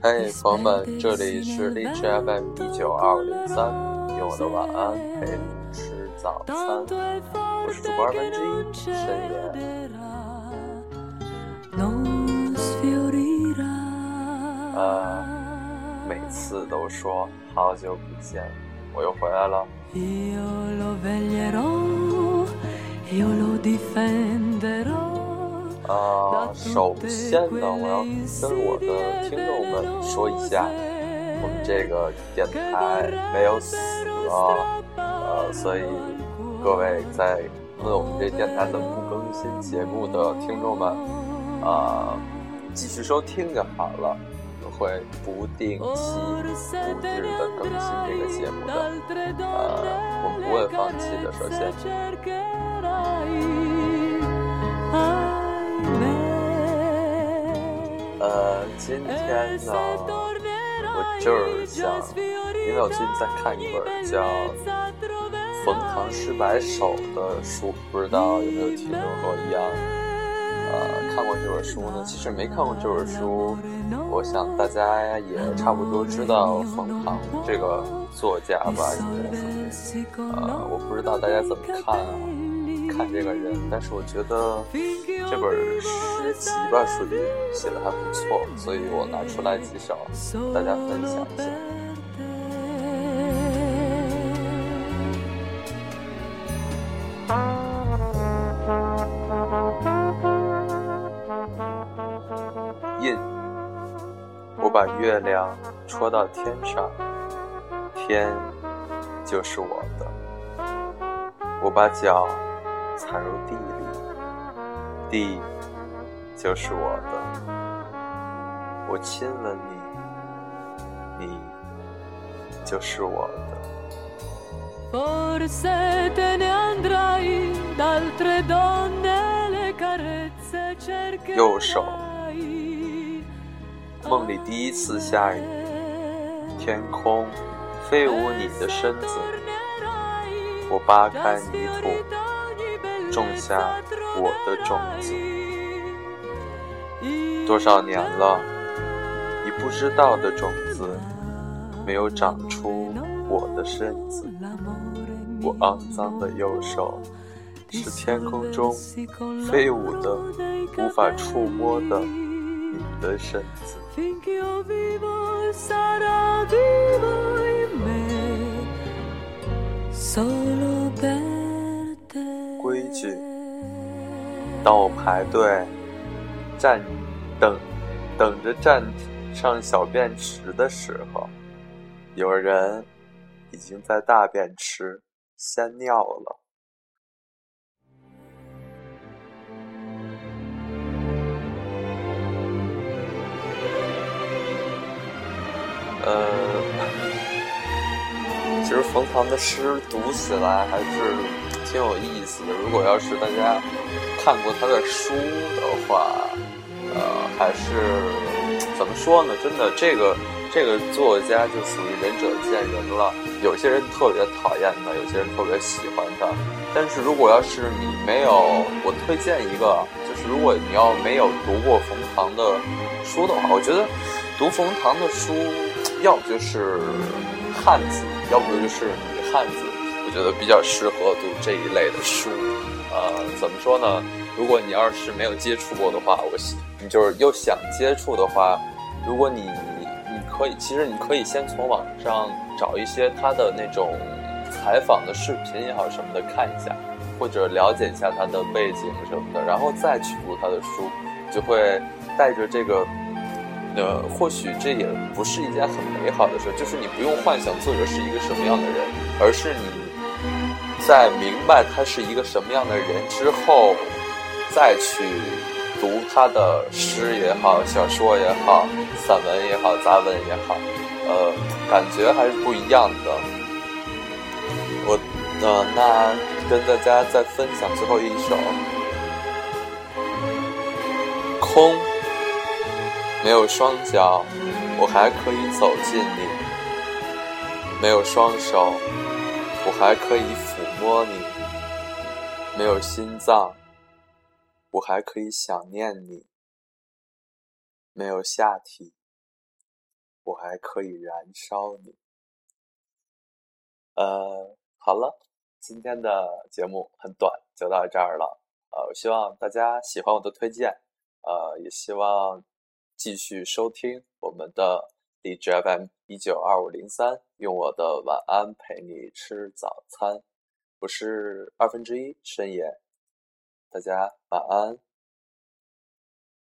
嘿，朋友们，这里是荔枝 FM 一九二零三，用我的晚安陪你吃早餐。我是主播二分之一深夜。呃，每次都说好久不见，我又回来了。啊，首先呢，我要跟我的听众们说一下，我们这个电台没有死啊，呃，所以各位在问我们这电台怎么不更新节目的听众们，啊，继续收听就好了，我会不定期、不日的更新这个节目的，呃，不会放弃的，首先。呃，今天呢，我就是想，因为我最近在看一本叫《冯唐诗百首》的书，不知道有没有听众和我一样，呃，看过这本书呢？其实没看过这本书，我想大家也差不多知道冯唐这个作家吧，应该属于，呃，我不知道大家怎么看啊。看这个人，但是我觉得这本诗集吧，属于写的还不错，所以我拿出来几首，大家分享一下。我把月亮戳到天上，天就是我的，我把脚。踩入地里，地就是我的。我亲吻你，你就是我的。右手，梦里第一次下雨，天空飞舞你的身子，我扒开泥土。种下我的种子，多少年了，你不知道的种子，没有长出我的身子。我肮脏的右手，是天空中飞舞的、无法触摸的你的身子。规矩。当我排队站等等着站上小便池的时候，有人已经在大便池先尿了。冯唐的诗读起来还是。挺有意思的。如果要是大家看过他的书的话，呃，还是怎么说呢？真的，这个这个作家就属于仁者见仁了。有些人特别讨厌他，有些人特别喜欢他。但是如果要是你没有，我推荐一个，就是如果你要没有读过冯唐的书的话，我觉得读冯唐的书，要不就是汉字，要不就是女汉子，我。觉得比较适合读这一类的书，呃，怎么说呢？如果你要是没有接触过的话，我你就是又想接触的话，如果你你可以，其实你可以先从网上找一些他的那种采访的视频也好什么的看一下，或者了解一下他的背景什么的，然后再去读他的书，就会带着这个，呃，或许这也不是一件很美好的事，就是你不用幻想作者是一个什么样的人，而是你。在明白他是一个什么样的人之后，再去读他的诗也好、小说也好、散文也好、杂文也好，呃，感觉还是不一样的。我，呃，那跟大家再分享最后一首《空》，没有双脚，我还可以走进你；没有双手，我还可以抚。摸你，没有心脏，我还可以想念你。没有下体，我还可以燃烧你。呃，好了，今天的节目很短，就到这儿了。呃，我希望大家喜欢我的推荐，呃，也希望继续收听我们的 DJ FM 一九二五零三，用我的晚安陪你吃早餐。我是二分之一深夜，大家晚安。